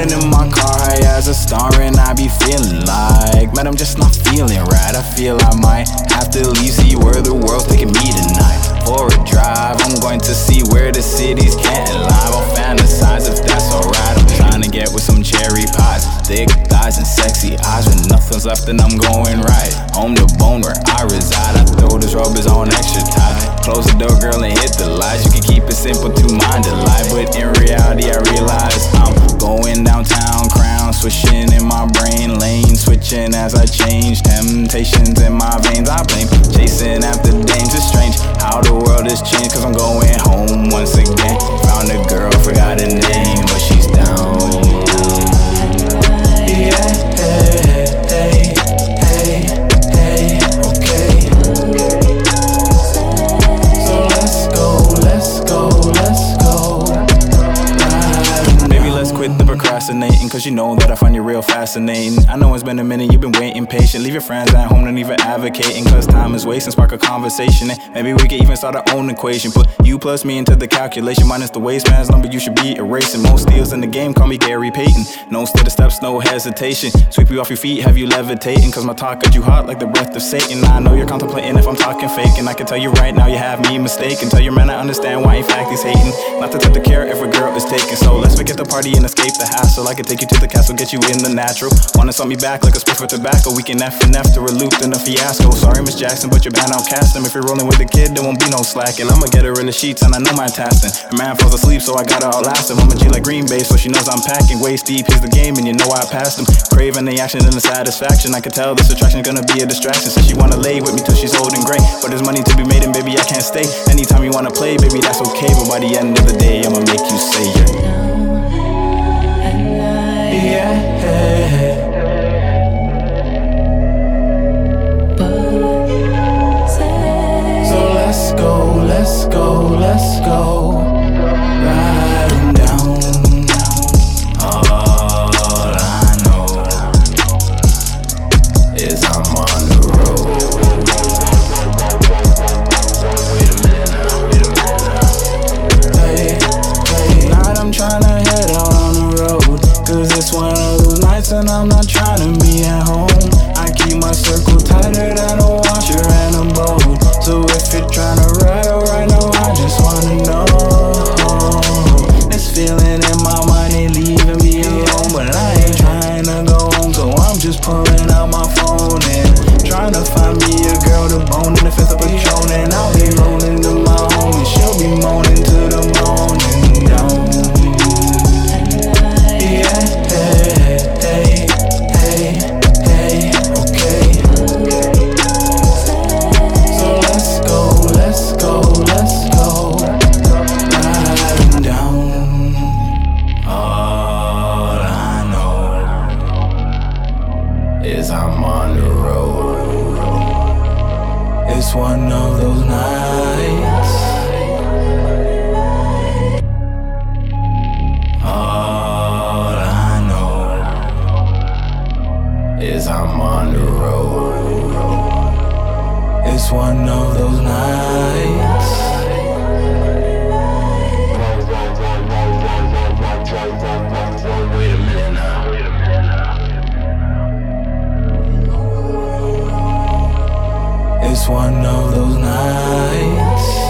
In my car high as a star, and I be feeling like, man, I'm just not feeling right. I feel I might have to leave, see where the world's taking me tonight. For a drive, I'm going to see where the city's can't lie. I'll fantasize if that's alright. I'm trying to get with some cherry pies, thick thighs and sexy eyes. When nothing's left, and I'm going right home to bone where I reside. I throw this rubbers on extra tight. Close the door, girl, and hit the lights. You can keep it simple to mind delight, but in swishing in my brain, lane switching as I change. Temptations in my veins, I blame. Chasing after it's strange how the world has changed. Cause I'm going home once again. Cause you know that I find you real fascinating. I know it's been a minute, you've been waiting patient. Leave your friends at home, don't even advocating, cause time is wasting. Spark a conversation, and maybe we can even start our own equation. Put you plus me into the calculation, minus the waistband's number, you should be erasing. Most steals in the game, call me Gary Payton. No stutter steps, no hesitation. Sweep you off your feet, have you levitating, cause my talk got you hot like the breath of Satan. I know you're contemplating if I'm talking fake, and I can tell you right now you have me mistaken. Tell your man I understand why in fact he's hating. Not the type to care if a girl is taken, so let's forget the party and escape the hassle. I can take you to the castle, get you in the natural. Wanna salt me back like a spit for tobacco. We can F and F to a loop and a fiasco. Sorry, Miss Jackson, but you're banned outcast him. If you're rolling with the kid, there won't be no slacking. I'ma get her in the sheets and I know my tasking. Her man falls asleep, so I gotta outlast him. I'm a G like Green Bay, so she knows I'm packing. Waist deep, here's the game, and you know I passed him. Craving the action and the satisfaction. I can tell this attraction's gonna be a distraction. So she wanna lay with me till she's old and gray. But there's money to be made, and baby, I can't stay. Anytime you wanna play, baby, that's okay. But by the end of the day, I'ma make you say yeah. Tighter than a washer and a boat. So if you're tryna ride out right now, I just wanna know. This feeling in my mind ain't leaving me alone. But I ain't tryna go home, so I'm just pulling out my phone and trying to find me a girl to bone in the fifth of Patron. And I'll be is I'm on the road. It's one of those nights. It's one of those nights.